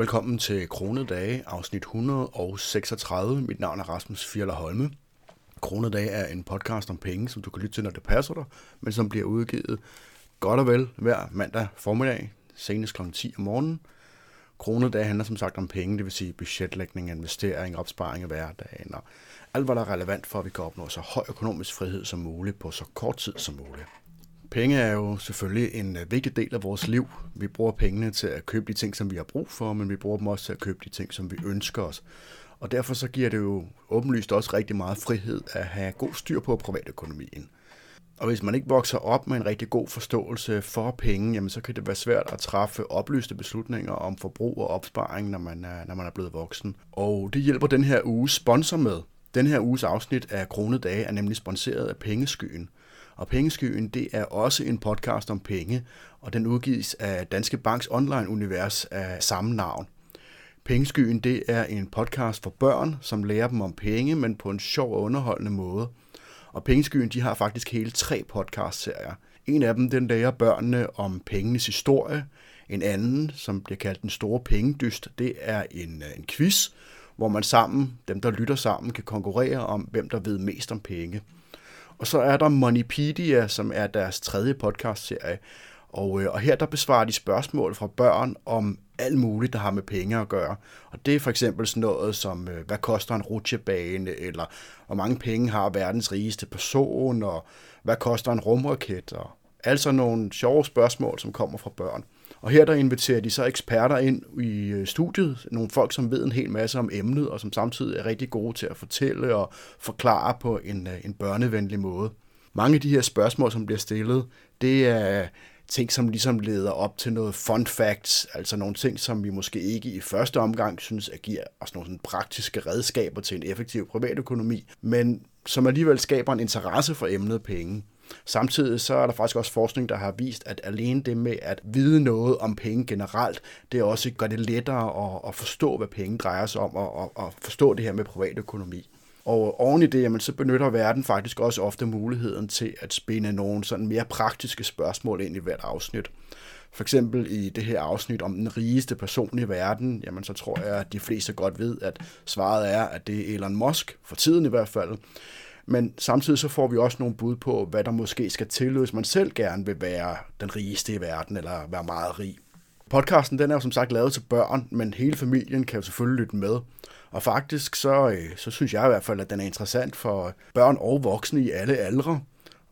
Velkommen til Kronedage, afsnit 136. Mit navn er Rasmus Fjeller Holme. Kronedage er en podcast om penge, som du kan lytte til, når det passer dig, men som bliver udgivet godt og vel hver mandag formiddag, senest kl. 10 om morgenen. Kronedage handler som sagt om penge, det vil sige budgetlægning, investering, opsparing i hverdagen og alt, hvad der er relevant for, at vi kan opnå så høj økonomisk frihed som muligt på så kort tid som muligt. Penge er jo selvfølgelig en øh, vigtig del af vores liv. Vi bruger pengene til at købe de ting, som vi har brug for, men vi bruger dem også til at købe de ting, som vi ønsker os. Og derfor så giver det jo åbenlyst også rigtig meget frihed at have god styr på privatøkonomien. Og hvis man ikke vokser op med en rigtig god forståelse for penge, jamen så kan det være svært at træffe oplyste beslutninger om forbrug og opsparing, når man er, når man er blevet voksen. Og det hjælper den her uge sponsor med. Den her uges afsnit af Kronedage er nemlig sponsoreret af Pengeskyen. Og Pengeskyen, det er også en podcast om penge, og den udgives af Danske Banks online-univers af samme navn. Pengeskyen, det er en podcast for børn, som lærer dem om penge, men på en sjov og underholdende måde. Og Pengeskyen, de har faktisk hele tre podcastserier. En af dem, den lærer børnene om pengenes historie. En anden, som bliver kaldt den store pengedyst, det er en, øh, en quiz, hvor man sammen, dem der lytter sammen, kan konkurrere om, hvem der ved mest om penge. Og så er der Moneypedia, som er deres tredje podcast-serie. Og, øh, og her der besvarer de spørgsmål fra børn om alt muligt, der har med penge at gøre. Og det er for eksempel sådan noget som, øh, hvad koster en rutsjebane, eller hvor mange penge har verdens rigeste person, og hvad koster en rumraket, og altså nogle sjove spørgsmål, som kommer fra børn. Og her der inviterer de så eksperter ind i øh, studiet, nogle folk, som ved en hel masse om emnet, og som samtidig er rigtig gode til at fortælle og forklare på en, øh, en børnevenlig måde. Mange af de her spørgsmål, som bliver stillet, det er ting, som ligesom leder op til noget fun facts, altså nogle ting, som vi måske ikke i første omgang synes at giver os nogle sådan praktiske redskaber til en effektiv privatøkonomi, men som alligevel skaber en interesse for emnet penge. Samtidig så er der faktisk også forskning, der har vist, at alene det med at vide noget om penge generelt, det også gør det lettere at, at forstå, hvad penge drejer sig om, og, og, og forstå det her med privatøkonomi. Og oven i det, jamen, så benytter verden faktisk også ofte muligheden til at spænde nogle sådan mere praktiske spørgsmål ind i hvert afsnit. For eksempel i det her afsnit om den rigeste person i verden, jamen så tror jeg, at de fleste godt ved, at svaret er, at det er Elon Musk, for tiden i hvert fald. Men samtidig så får vi også nogle bud på, hvad der måske skal til, hvis man selv gerne vil være den rigeste i verden, eller være meget rig. Podcasten den er jo som sagt lavet til børn, men hele familien kan jo selvfølgelig lytte med. Og faktisk så, øh, så synes jeg i hvert fald, at den er interessant for børn og voksne i alle aldre.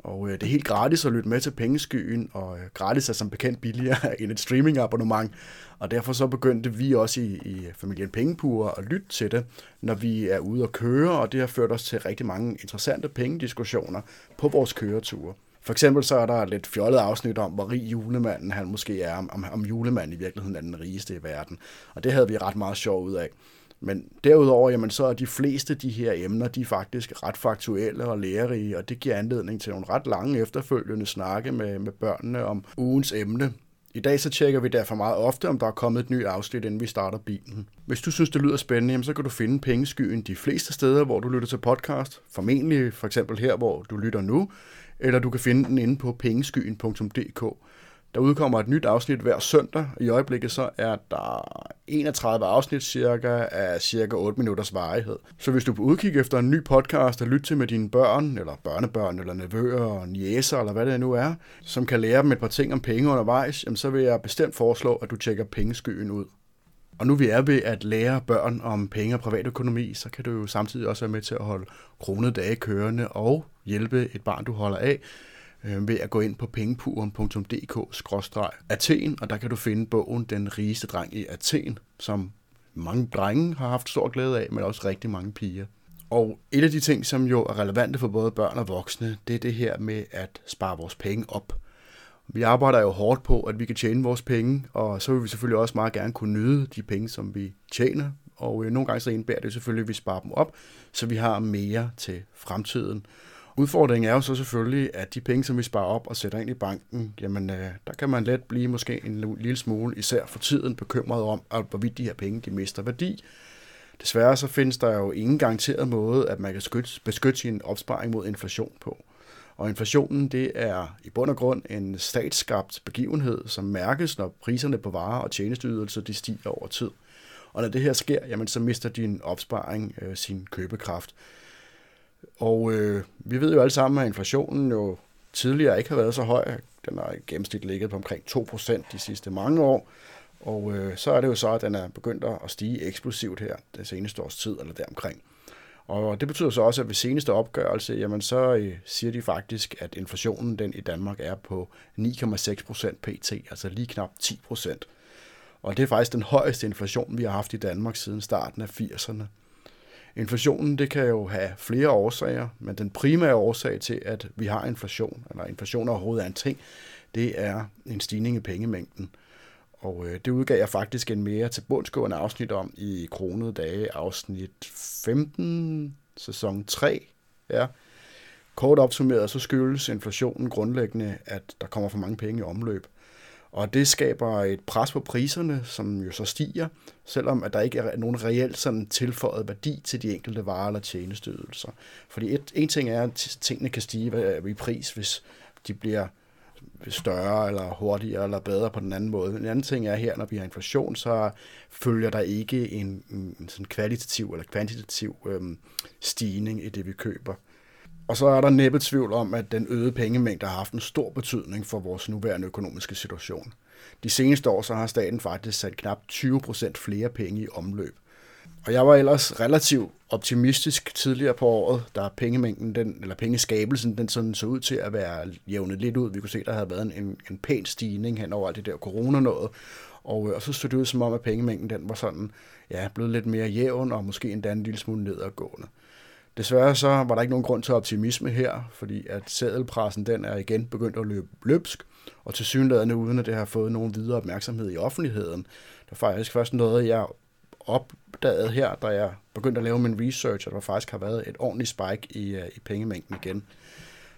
Og øh, det er helt gratis at lytte med til Pengeskyen, og øh, gratis er som bekendt billigere end et streamingabonnement. Og derfor så begyndte vi også i, i familien Pengepure at lytte til det, når vi er ude at køre, og det har ført os til rigtig mange interessante pengediskussioner på vores køreture. For eksempel så er der et lidt fjollet afsnit om, hvor rig julemanden han måske er, om, om julemanden i virkeligheden er den rigeste i verden. Og det havde vi ret meget sjov ud af. Men derudover, jamen, så er de fleste af de her emner, de er faktisk ret faktuelle og lærerige, og det giver anledning til nogle ret lange efterfølgende snakke med, med børnene om ugens emne. I dag så tjekker vi derfor meget ofte, om der er kommet et nyt afsnit, inden vi starter bilen. Hvis du synes, det lyder spændende, jamen, så kan du finde Pengeskyen de fleste steder, hvor du lytter til podcast. Formentlig for eksempel her, hvor du lytter nu, eller du kan finde den inde på pengeskyen.dk. Der udkommer et nyt afsnit hver søndag. I øjeblikket så er der 31 afsnit cirka af cirka 8 minutters varighed. Så hvis du er på udkig efter en ny podcast at lytte til med dine børn, eller børnebørn, eller nevøer og niæser, eller hvad det nu er, som kan lære dem et par ting om penge undervejs, jamen så vil jeg bestemt foreslå, at du tjekker pengeskyen ud. Og nu vi er ved at lære børn om penge og privatøkonomi, så kan du jo samtidig også være med til at holde kronede dage kørende og hjælpe et barn, du holder af, øh, ved at gå ind på pengepuren.dk-athen, og der kan du finde bogen Den rigeste dreng i Athen, som mange drenge har haft stor glæde af, men også rigtig mange piger. Og et af de ting, som jo er relevante for både børn og voksne, det er det her med at spare vores penge op. Vi arbejder jo hårdt på, at vi kan tjene vores penge, og så vil vi selvfølgelig også meget gerne kunne nyde de penge, som vi tjener. Og øh, nogle gange så indbærer det selvfølgelig, at vi sparer dem op, så vi har mere til fremtiden. Udfordringen er jo så selvfølgelig, at de penge, som vi sparer op og sætter ind i banken, jamen øh, der kan man let blive måske en lille smule, især for tiden, bekymret om, at hvorvidt de her penge de mister værdi. Desværre så findes der jo ingen garanteret måde, at man kan beskytte, beskytte sin opsparing mod inflation på. Og inflationen, det er i bund og grund en statsskabt begivenhed, som mærkes, når priserne på varer og tjenesteydelser de stiger over tid. Og når det her sker, jamen, så mister din opsparing øh, sin købekraft. Og øh, vi ved jo alle sammen, at inflationen jo tidligere ikke har været så høj. Den har i gennemsnit ligget på omkring 2% de sidste mange år. Og øh, så er det jo så, at den er begyndt at stige eksplosivt her det seneste års tid, eller deromkring. Og det betyder så også, at ved seneste opgørelse, jamen så øh, siger de faktisk, at inflationen den i Danmark er på 9,6 procent pt, altså lige knap 10 procent. Og det er faktisk den højeste inflation, vi har haft i Danmark siden starten af 80'erne. Inflationen det kan jo have flere årsager, men den primære årsag til, at vi har inflation, eller inflation overhovedet er en ting, det er en stigning i pengemængden. Og øh, det udgav jeg faktisk en mere til bundsgående afsnit om i Kronede Dage, afsnit 15, sæson 3. Ja. Kort opsummeret, så skyldes inflationen grundlæggende, at der kommer for mange penge i omløb. Og det skaber et pres på priserne, som jo så stiger, selvom at der ikke er nogen reelt sådan tilføjet værdi til de enkelte varer eller tjenesteydelser. Fordi et, en ting er, at tingene kan stige i pris, hvis de bliver større eller hurtigere eller bedre på den anden måde. En anden ting er her, når vi har inflation, så følger der ikke en, en sådan kvalitativ eller kvantitativ øhm, stigning i det, vi køber. Og så er der næppe tvivl om, at den øgede pengemængde har haft en stor betydning for vores nuværende økonomiske situation. De seneste år så har staten faktisk sat knap 20 procent flere penge i omløb. Og jeg var ellers relativt optimistisk tidligere på året, da pengemængden, den, eller pengeskabelsen, den sådan så ud til at være jævnet lidt ud. Vi kunne se, der havde været en, en pæn stigning hen over alt det der corona noget. Og, øh, og så stod det ud som om, at pengemængden den var sådan, ja, blevet lidt mere jævn, og måske endda en lille smule nedadgående. Desværre så var der ikke nogen grund til optimisme her, fordi at sædelpressen den er igen begyndt at løbe løbsk, og til synlædende uden at det har fået nogen videre opmærksomhed i offentligheden. Der er faktisk først noget, jeg opdaget her, da jeg begyndte at lave min research, at der faktisk har været et ordentligt spike i, øh, i pengemængden igen.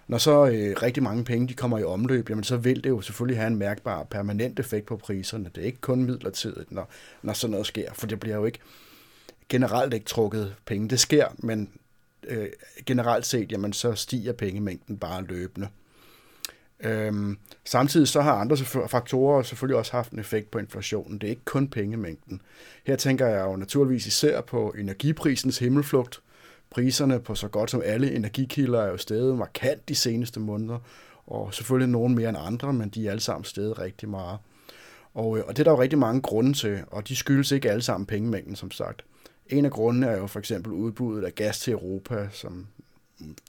Når så øh, rigtig mange penge de kommer i omløb, jamen så vil det jo selvfølgelig have en mærkbar permanent effekt på priserne. Det er ikke kun midlertidigt, når, når sådan noget sker, for det bliver jo ikke generelt ikke trukket penge. Det sker, men øh, generelt set, jamen så stiger pengemængden bare løbende. Øhm, samtidig så har andre faktorer selvfølgelig også haft en effekt på inflationen. Det er ikke kun pengemængden. Her tænker jeg jo naturligvis især på energiprisens himmelflugt. Priserne på så godt som alle energikilder er jo steget markant de seneste måneder, og selvfølgelig nogen mere end andre, men de er alle sammen steget rigtig meget. Og, øh, og det er der jo rigtig mange grunde til, og de skyldes ikke alle sammen pengemængden, som sagt. En af grundene er jo for eksempel udbuddet af gas til Europa, som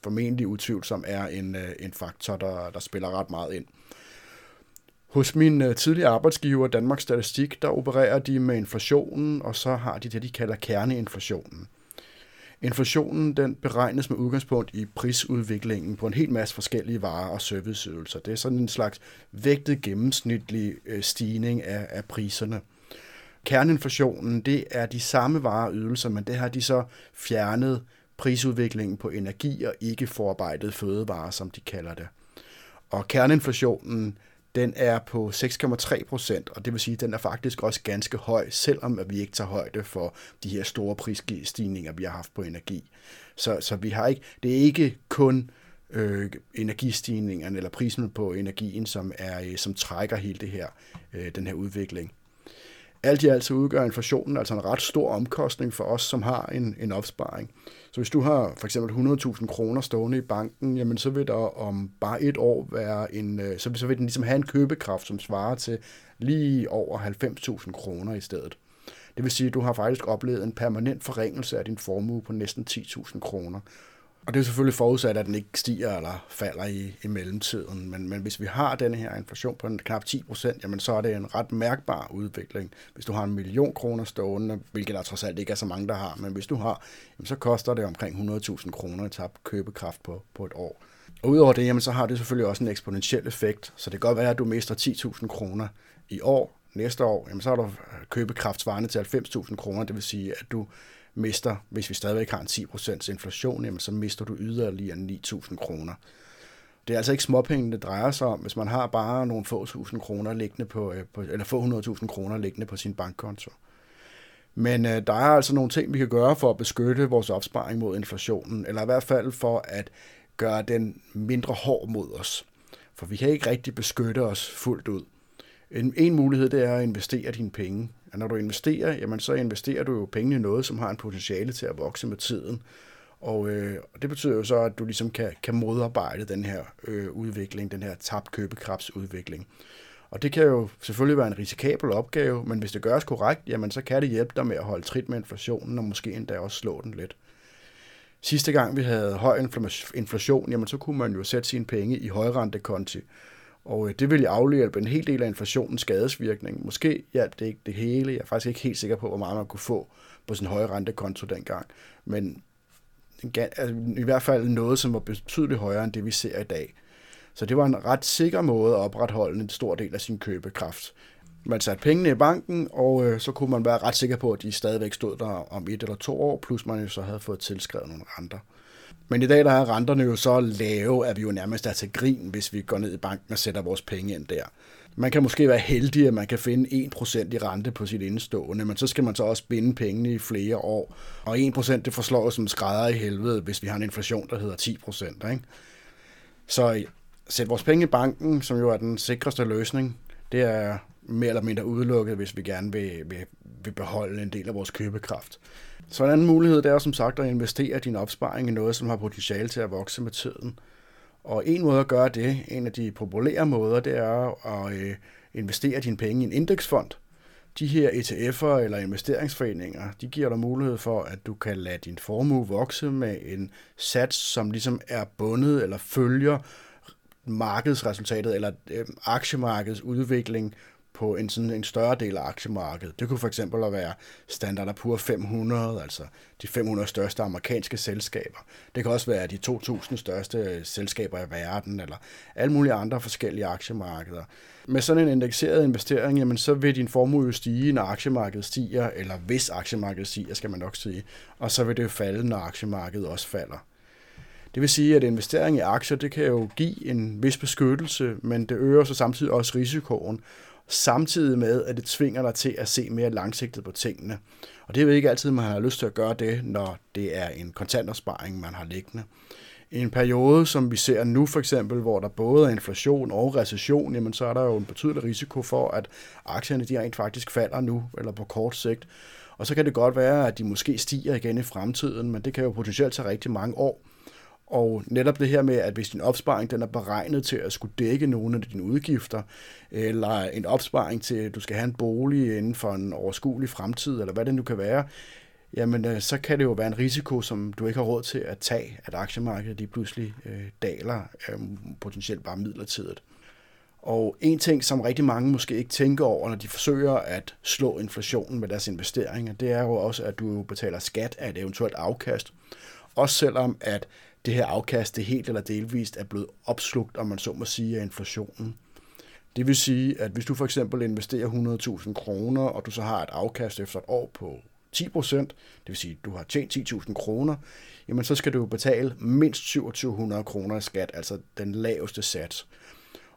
formentlig utvivlsomt er en, øh, en faktor, der, der spiller ret meget ind. Hos min øh, tidligere arbejdsgiver, Danmarks Statistik, der opererer de med inflationen, og så har de det, de kalder kerneinflationen. Inflationen den beregnes med udgangspunkt i prisudviklingen på en hel masse forskellige varer og serviceydelser. Det er sådan en slags vægtet gennemsnitlig øh, stigning af, af priserne. Kerneinflationen, det er de samme varer og ydelser, men det har de så fjernet prisudviklingen på energi og ikke forarbejdet fødevarer, som de kalder det. Og kerneinflationen, den er på 6,3 procent, og det vil sige, at den er faktisk også ganske høj, selvom at vi ikke tager højde for de her store prisstigninger, vi har haft på energi. Så, så vi har ikke, det er ikke kun øh, energistigningerne eller prisen på energien, som er øh, som trækker hele det her, øh, den her udvikling. Alt i alt så udgør inflationen altså en ret stor omkostning for os, som har en, en opsparing. Så hvis du har for eksempel 100.000 kroner stående i banken, jamen så vil der om bare et år være en, øh, så, så vil den ligesom have en købekraft, som svarer til lige over 90.000 kroner i stedet. Det vil sige, at du har faktisk oplevet en permanent forringelse af din formue på næsten 10.000 kroner. Og det er selvfølgelig forudsat, at den ikke stiger eller falder i, i mellemtiden. Men, men hvis vi har den her inflation på en knap 10 procent, jamen så er det en ret mærkbar udvikling. Hvis du har en million kroner stående, hvilket der trods alt ikke er så mange, der har, men hvis du har, jamen så koster det omkring 100.000 kroner i tabt købekraft på, på et år. Og udover det, jamen så har det selvfølgelig også en eksponentiel effekt. Så det kan godt være, at du mister 10.000 kroner i år. Næste år, jamen så har du købekraft svarende til 90.000 kroner. Det vil sige, at du mister, hvis vi stadigvæk har en 10% inflation, jamen så mister du yderligere 9.000 kroner. Det er altså ikke småpenge, det drejer sig om, hvis man har bare nogle få tusind kroner liggende på, øh, på eller få 100.000 kroner liggende på sin bankkonto. Men øh, der er altså nogle ting, vi kan gøre for at beskytte vores opsparing mod inflationen, eller i hvert fald for at gøre den mindre hård mod os. For vi kan ikke rigtig beskytte os fuldt ud. En, en mulighed det er at investere dine penge. Og når du investerer, jamen så investerer du jo penge i noget, som har en potentiale til at vokse med tiden. Og øh, det betyder jo så, at du ligesom kan, kan modarbejde den her øh, udvikling, den her tabt købekraftsudvikling. Og det kan jo selvfølgelig være en risikabel opgave, men hvis det gøres korrekt, jamen så kan det hjælpe dig med at holde trit med inflationen, og måske endda også slå den lidt. Sidste gang vi havde høj inflation, jamen så kunne man jo sætte sine penge i højrentekonti, og øh, det vil afhjælpe en hel del af inflationens skadesvirkning. Måske hjalp det ikke det hele. Jeg er faktisk ikke helt sikker på, hvor meget man kunne få på sin høje rentekonto dengang. Men altså, i hvert fald noget, som var betydeligt højere end det, vi ser i dag. Så det var en ret sikker måde at opretholde en stor del af sin købekraft. Man satte pengene i banken, og øh, så kunne man være ret sikker på, at de stadigvæk stod der om et eller to år, plus man jo så havde fået tilskrevet nogle renter. Men i dag der er renterne jo så lave, at vi jo nærmest er til grin, hvis vi går ned i banken og sætter vores penge ind der. Man kan måske være heldig, at man kan finde 1% i rente på sit indstående, men så skal man så også binde pengene i flere år. Og 1% det forslår som skrædder i helvede, hvis vi har en inflation, der hedder 10%. Ikke? Så øh, sæt vores penge i banken, som jo er den sikreste løsning, det er mere eller mindre udelukket, hvis vi gerne vil, vil, vil beholde en del af vores købekraft. Så en anden mulighed, det er som sagt at investere din opsparing i noget, som har potentiale til at vokse med tiden. Og en måde at gøre det, en af de populære måder, det er at øh, investere dine penge i en indeksfond. De her ETF'er eller investeringsforeninger, de giver dig mulighed for, at du kan lade din formue vokse med en sats, som ligesom er bundet eller følger markedsresultatet eller øh, aktiemarkedets udvikling på en, sådan en større del af aktiemarkedet. Det kunne for eksempel være Standard Poor 500, altså de 500 største amerikanske selskaber. Det kan også være de 2.000 største selskaber i verden, eller alle mulige andre forskellige aktiemarkeder. Med sådan en indekseret investering, jamen, så vil din formue stige, når aktiemarkedet stiger, eller hvis aktiemarkedet stiger, skal man nok sige, og så vil det falde, når aktiemarkedet også falder. Det vil sige, at investering i aktier, det kan jo give en vis beskyttelse, men det øger så samtidig også risikoen, samtidig med, at det tvinger dig til at se mere langsigtet på tingene. Og det er jo ikke altid, man har lyst til at gøre det, når det er en kontantersparing, man har liggende. I en periode, som vi ser nu for eksempel, hvor der både er inflation og recession, jamen så er der jo en betydelig risiko for, at aktierne de rent faktisk falder nu, eller på kort sigt. Og så kan det godt være, at de måske stiger igen i fremtiden, men det kan jo potentielt tage rigtig mange år. Og netop det her med, at hvis din opsparing den er beregnet til at skulle dække nogle af dine udgifter, eller en opsparing til, at du skal have en bolig inden for en overskuelig fremtid, eller hvad det nu kan være, jamen øh, så kan det jo være en risiko, som du ikke har råd til at tage, at aktiemarkedet lige pludselig øh, daler, øh, potentielt bare midlertidigt. Og en ting, som rigtig mange måske ikke tænker over, når de forsøger at slå inflationen med deres investeringer, det er jo også, at du betaler skat af et eventuelt afkast. Også selvom at det her afkast det helt eller delvist er blevet opslugt, om man så må sige, af inflationen. Det vil sige, at hvis du for eksempel investerer 100.000 kroner, og du så har et afkast efter et år på 10 procent, det vil sige, at du har tjent 10.000 kroner, jamen så skal du betale mindst 2700 kroner i skat, altså den laveste sats.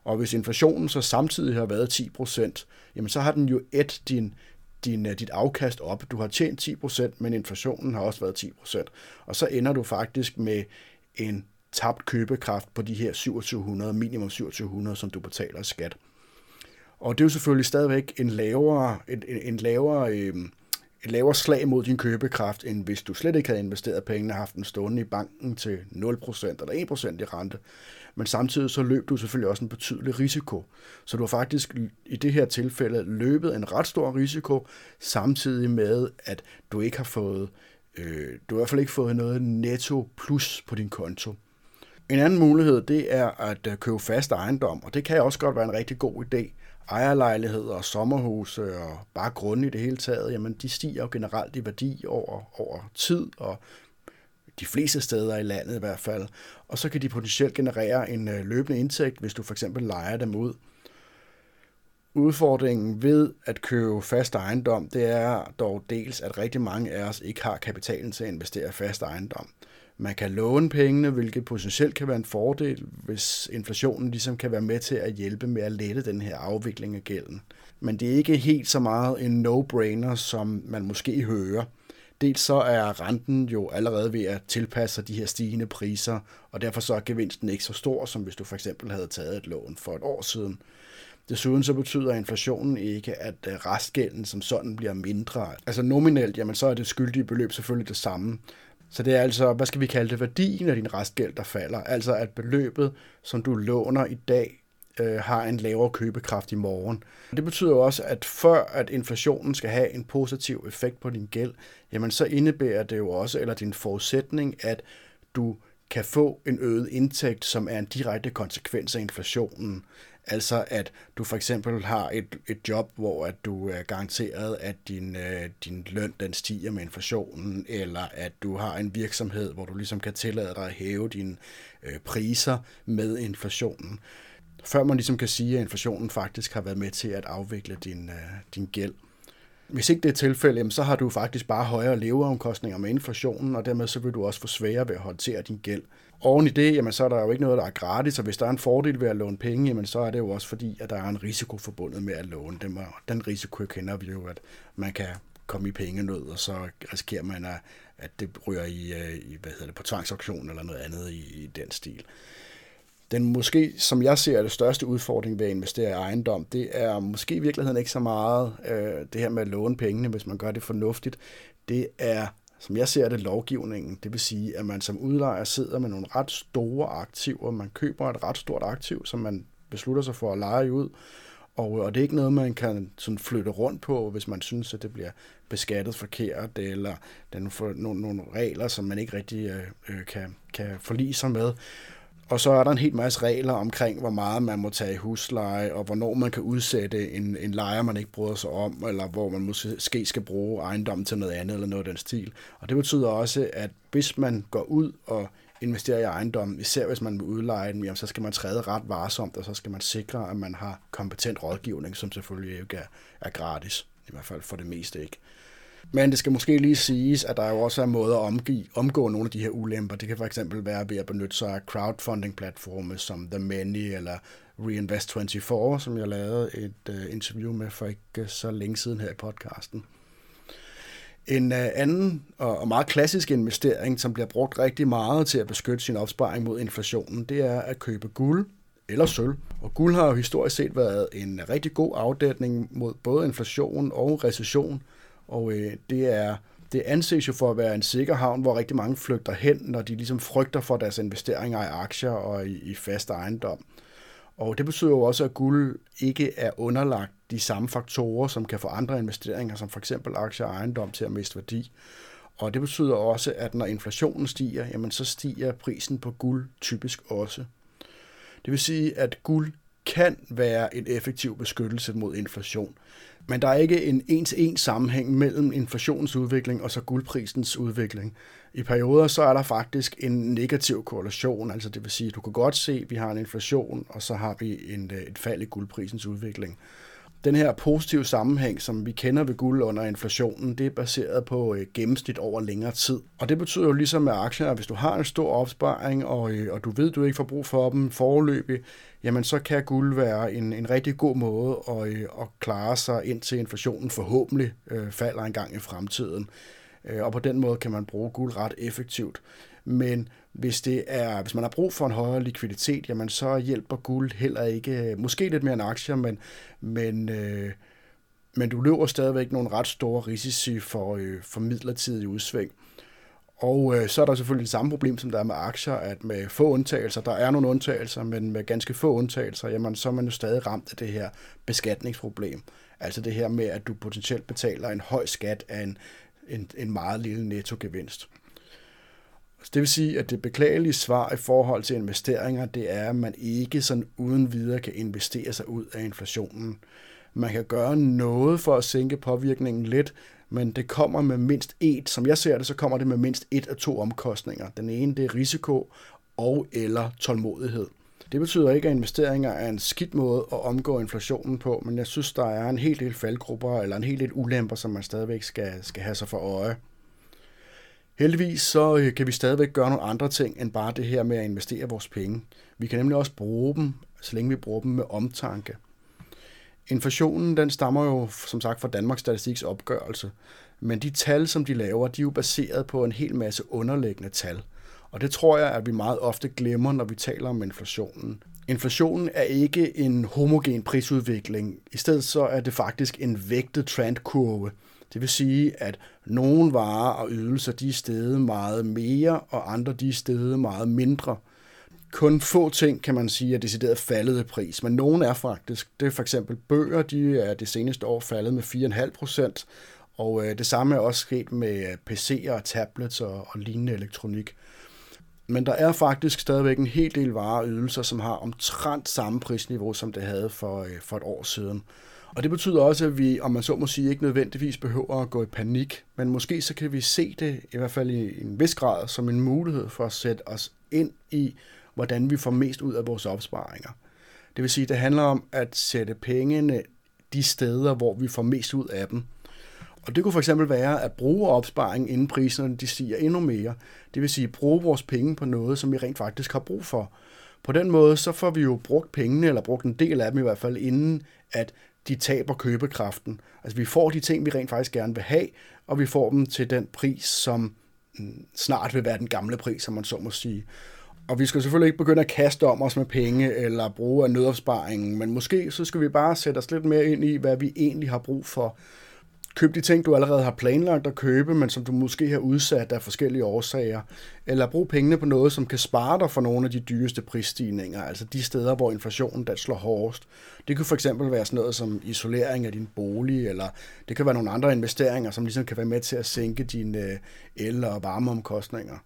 Og hvis inflationen så samtidig har været 10 procent, jamen så har den jo et din, din, øh, dit afkast op. Du har tjent 10 procent, men inflationen har også været 10 procent. Og så ender du faktisk med en tabt købekraft på de her 2700, minimum 2700, som du betaler skat. Og det er jo selvfølgelig stadigvæk en lavere, en, en lavere, øh, en lavere slag mod din købekraft, end hvis du slet ikke havde investeret pengene og haft den stående i banken til 0% eller 1% i rente. Men samtidig så løb du selvfølgelig også en betydelig risiko. Så du har faktisk i det her tilfælde løbet en ret stor risiko, samtidig med, at du ikke har fået Øh, du har i hvert fald ikke fået noget netto plus på din konto. En anden mulighed, det er at øh, købe fast ejendom, og det kan også godt være en rigtig god idé. Ejerlejligheder, sommerhuse og bare grunde i det hele taget, jamen de stiger jo generelt i værdi over, over tid, og de fleste steder i landet i hvert fald. Og så kan de potentielt generere en øh, løbende indtægt, hvis du for eksempel lejer dem ud. Udfordringen ved at købe fast ejendom, det er dog dels, at rigtig mange af os ikke har kapitalen til at investere i fast ejendom. Man kan låne pengene, hvilket potentielt kan være en fordel, hvis inflationen ligesom kan være med til at hjælpe med at lette den her afvikling af gælden. Men det er ikke helt så meget en no-brainer, som man måske hører. Dels så er renten jo allerede ved at tilpasse sig de her stigende priser, og derfor så er gevinsten ikke så stor, som hvis du for eksempel havde taget et lån for et år siden. Desuden så betyder inflationen ikke, at øh, restgælden som sådan bliver mindre. Altså nominelt, jamen så er det skyldige beløb selvfølgelig det samme. Så det er altså, hvad skal vi kalde det, værdien af din restgæld, der falder. Altså at beløbet, som du låner i dag, øh, har en lavere købekraft i morgen. Det betyder jo også, at før at inflationen skal have en positiv effekt på din gæld, jamen så indebærer det jo også, eller din forudsætning, at du kan få en øget indtægt, som er en direkte konsekvens af inflationen. Altså at du for eksempel har et, et job, hvor at du er garanteret, at din, øh, din løn den stiger med inflationen, eller at du har en virksomhed, hvor du ligesom kan tillade dig at hæve dine øh, priser med inflationen. Før man ligesom kan sige, at inflationen faktisk har været med til at afvikle din, øh, din gæld. Hvis ikke det er tilfældet, så har du faktisk bare højere leveomkostninger med inflationen, og dermed så vil du også få sværere ved at håndtere din gæld. Oven i det, jamen, så er der jo ikke noget, der er gratis, og hvis der er en fordel ved at låne penge, jamen, så er det jo også fordi, at der er en risiko forbundet med at låne dem, og den risiko kender vi jo, at man kan komme i pengenød, og så risikerer man, at, at det ryger i, øh, i hvad hedder det, på tvangsauktion eller noget andet i, i den stil. Den måske, som jeg ser, det største udfordring ved at investere i ejendom, det er måske i virkeligheden ikke så meget øh, det her med at låne pengene, hvis man gør det fornuftigt. Det er som jeg ser det, lovgivningen. Det vil sige, at man som udlejer sidder med nogle ret store aktiver. Man køber et ret stort aktiv, som man beslutter sig for at lege ud. Og, og det er ikke noget, man kan sådan flytte rundt på, hvis man synes, at det bliver beskattet forkert, eller der er nogle, nogle regler, som man ikke rigtig øh, øh kan, kan forlige sig med. Og så er der en helt masse regler omkring, hvor meget man må tage i husleje, og hvornår man kan udsætte en, en lejer, man ikke bryder sig om, eller hvor man måske skal bruge ejendommen til noget andet, eller noget af den stil. Og det betyder også, at hvis man går ud og investerer i ejendommen, især hvis man vil udleje den, jamen, så skal man træde ret varsomt, og så skal man sikre, at man har kompetent rådgivning, som selvfølgelig ikke er, er gratis, i hvert fald for det meste ikke. Men det skal måske lige siges, at der jo også er måder at omgive, omgå nogle af de her ulemper. Det kan for eksempel være ved at benytte sig af crowdfunding-platforme som The Many eller Reinvest24, som jeg lavede et uh, interview med for ikke så længe siden her i podcasten. En øh, anden og, og meget klassisk investering, som bliver brugt rigtig meget til at beskytte sin opsparing mod inflationen, det er at købe guld eller sølv. Og guld har jo historisk set været en rigtig god afdækning mod både inflation og recession – og øh, det er det anses jo for at være en sikker havn, hvor rigtig mange flygter hen, når de ligesom frygter for deres investeringer i aktier og i, i fast ejendom. Og det betyder jo også, at guld ikke er underlagt de samme faktorer, som kan få andre investeringer, som for eksempel aktier og ejendom til at miste værdi. Og det betyder også, at når inflationen stiger, jamen så stiger prisen på guld typisk også. Det vil sige, at guld kan være en effektiv beskyttelse mod inflation. Men der er ikke en en-til-en sammenhæng mellem inflationens udvikling og så guldprisens udvikling. I perioder så er der faktisk en negativ korrelation, altså det vil sige, at du kan godt se, at vi har en inflation, og så har vi en, øh, et fald i guldprisens udvikling. Den her positive sammenhæng, som vi kender ved guld under inflationen, det er baseret på øh, gennemsnit over længere tid. Og det betyder jo ligesom med aktier, at hvis du har en stor opsparing, og, øh, og du ved, du ikke får brug for dem foreløbig, jamen så kan guld være en, en rigtig god måde at, øh, at klare sig indtil inflationen forhåbentlig øh, falder en gang i fremtiden. Øh, og på den måde kan man bruge guld ret effektivt. Men hvis, det er, hvis man har brug for en højere likviditet, jamen så hjælper guld heller ikke, måske lidt mere end aktier, men, men, øh, men du løber stadigvæk nogle ret store risici for, øh, for midlertidig udsving. Og øh, så er der selvfølgelig det samme problem, som der er med aktier, at med få undtagelser, der er nogle undtagelser, men med ganske få undtagelser, jamen så er man jo stadig ramt af det her beskatningsproblem. Altså det her med, at du potentielt betaler en høj skat af en, en, en meget lille nettogevinst. Det vil sige, at det beklagelige svar i forhold til investeringer, det er, at man ikke sådan uden videre kan investere sig ud af inflationen. Man kan gøre noget for at sænke påvirkningen lidt, men det kommer med mindst et, som jeg ser det, så kommer det med mindst et af to omkostninger. Den ene, det er risiko og eller tålmodighed. Det betyder ikke, at investeringer er en skidt måde at omgå inflationen på, men jeg synes, der er en hel del faldgrupper eller en hel del ulemper, som man stadigvæk skal, skal have sig for øje. Heldigvis så øh, kan vi stadigvæk gøre nogle andre ting, end bare det her med at investere vores penge. Vi kan nemlig også bruge dem, så længe vi bruger dem med omtanke. Inflationen den stammer jo som sagt fra Danmarks Statistiks opgørelse, men de tal, som de laver, de er jo baseret på en hel masse underliggende tal. Og det tror jeg, at vi meget ofte glemmer, når vi taler om inflationen. Inflationen er ikke en homogen prisudvikling. I stedet så er det faktisk en vægtet trendkurve. Det vil sige, at nogle varer og ydelser de er steget meget mere, og andre de er steget meget mindre. Kun få ting, kan man sige, er decideret faldet i pris, men nogle er faktisk. Det er for eksempel bøger, de er det seneste år faldet med 4,5 procent, og øh, det samme er også sket med øh, PC'er, og tablets og, og lignende elektronik. Men der er faktisk stadigvæk en hel del varer og ydelser, som har omtrent samme prisniveau, som det havde for, øh, for et år siden. Og det betyder også, at vi, om man så må sige, ikke nødvendigvis behøver at gå i panik, men måske så kan vi se det, i hvert fald i en vis grad, som en mulighed for at sætte os ind i, hvordan vi får mest ud af vores opsparinger. Det vil sige, at det handler om at sætte pengene de steder, hvor vi får mest ud af dem. Og det kunne for eksempel være at bruge opsparing, inden priserne de stiger endnu mere. Det vil sige, bruge vores penge på noget, som vi rent faktisk har brug for. På den måde, så får vi jo brugt pengene, eller brugt en del af dem i hvert fald, inden at de taber købekraften. Altså vi får de ting, vi rent faktisk gerne vil have, og vi får dem til den pris, som mm, snart vil være den gamle pris, som man så må sige. Og vi skal selvfølgelig ikke begynde at kaste om os med penge eller bruge af nødopsparingen, men måske så skal vi bare sætte os lidt mere ind i, hvad vi egentlig har brug for. Køb de ting, du allerede har planlagt at købe, men som du måske har udsat af forskellige årsager. Eller brug pengene på noget, som kan spare dig for nogle af de dyreste prisstigninger, altså de steder, hvor inflationen der slår hårdest. Det kunne for eksempel være sådan noget som isolering af din bolig, eller det kan være nogle andre investeringer, som ligesom kan være med til at sænke dine el- og varmeomkostninger.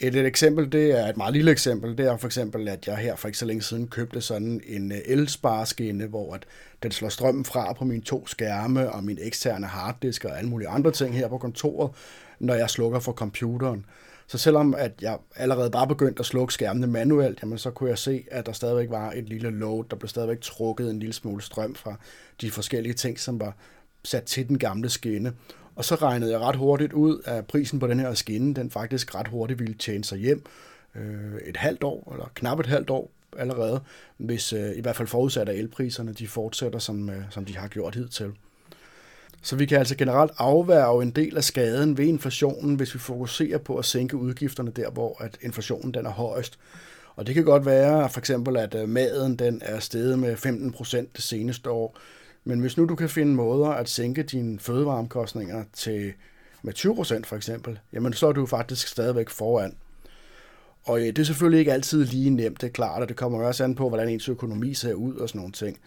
Et, et eksempel, det er et meget lille eksempel, det er for eksempel, at jeg her for ikke så længe siden købte sådan en øh, elspareskinne, hvor at den slår strømmen fra på mine to skærme og min eksterne harddisk og alle mulige andre ting her på kontoret, når jeg slukker for computeren. Så selvom at jeg allerede bare begyndte at slukke skærmene manuelt, jamen så kunne jeg se, at der stadigvæk var et lille load, der blev stadigvæk trukket en lille smule strøm fra de forskellige ting, som var sat til den gamle skinne. Og så regnede jeg ret hurtigt ud, at prisen på den her skinne, den faktisk ret hurtigt ville tjene sig hjem øh, et halvt år, eller knap et halvt år allerede, hvis øh, i hvert fald forudsat at elpriserne de fortsætter, som, øh, som de har gjort hidtil. Så vi kan altså generelt afværge en del af skaden ved inflationen, hvis vi fokuserer på at sænke udgifterne der, hvor at inflationen den er højest. Og det kan godt være for eksempel, at øh, maden den er steget med 15% det seneste år, men hvis nu du kan finde måder at sænke dine fødevareomkostninger til med 20% for eksempel, jamen så er du faktisk stadigvæk foran. Og øh, det er selvfølgelig ikke altid lige nemt, det er klart, og det kommer også an på, hvordan ens økonomi ser ud og sådan nogle ting.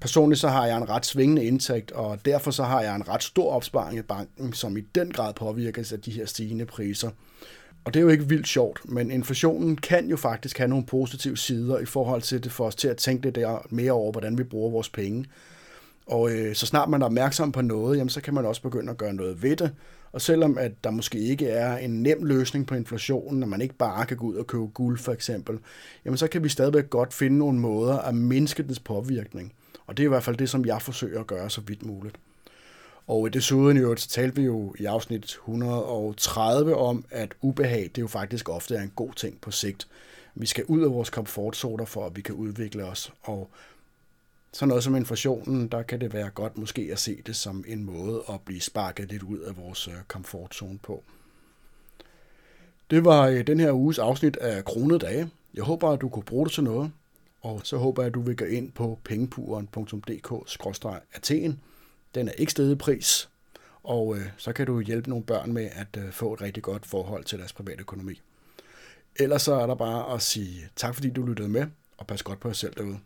Personligt så har jeg en ret svingende indtægt, og derfor så har jeg en ret stor opsparing i banken, som i den grad påvirkes af de her stigende priser. Og det er jo ikke vildt sjovt, men inflationen kan jo faktisk have nogle positive sider i forhold til det for os til at tænke lidt mere over, hvordan vi bruger vores penge. Og øh, så snart man er opmærksom på noget, jamen, så kan man også begynde at gøre noget ved det. Og selvom at der måske ikke er en nem løsning på inflationen, når man ikke bare kan gå ud og købe guld for eksempel, jamen så kan vi stadigvæk godt finde nogle måder at mindske dens påvirkning. Og det er i hvert fald det, som jeg forsøger at gøre så vidt muligt. Og øh, desuden jo, så talte vi jo i afsnit 130 om, at ubehag, det jo faktisk ofte er en god ting på sigt. Vi skal ud af vores komfortzoner for, at vi kan udvikle os. Og sådan noget som inflationen, der kan det være godt måske at se det som en måde at blive sparket lidt ud af vores øh, komfortzone på. Det var øh, den her uges afsnit af Kronede Dage. Jeg håber, at du kunne bruge det til noget, og så håber jeg, at du vil gå ind på pengepuren.dk-athen. Den er ikke stedet pris, og øh, så kan du hjælpe nogle børn med at få et rigtig godt forhold til deres private økonomi. Ellers så er der bare at sige tak, fordi du lyttede med, og pas godt på jer selv derude.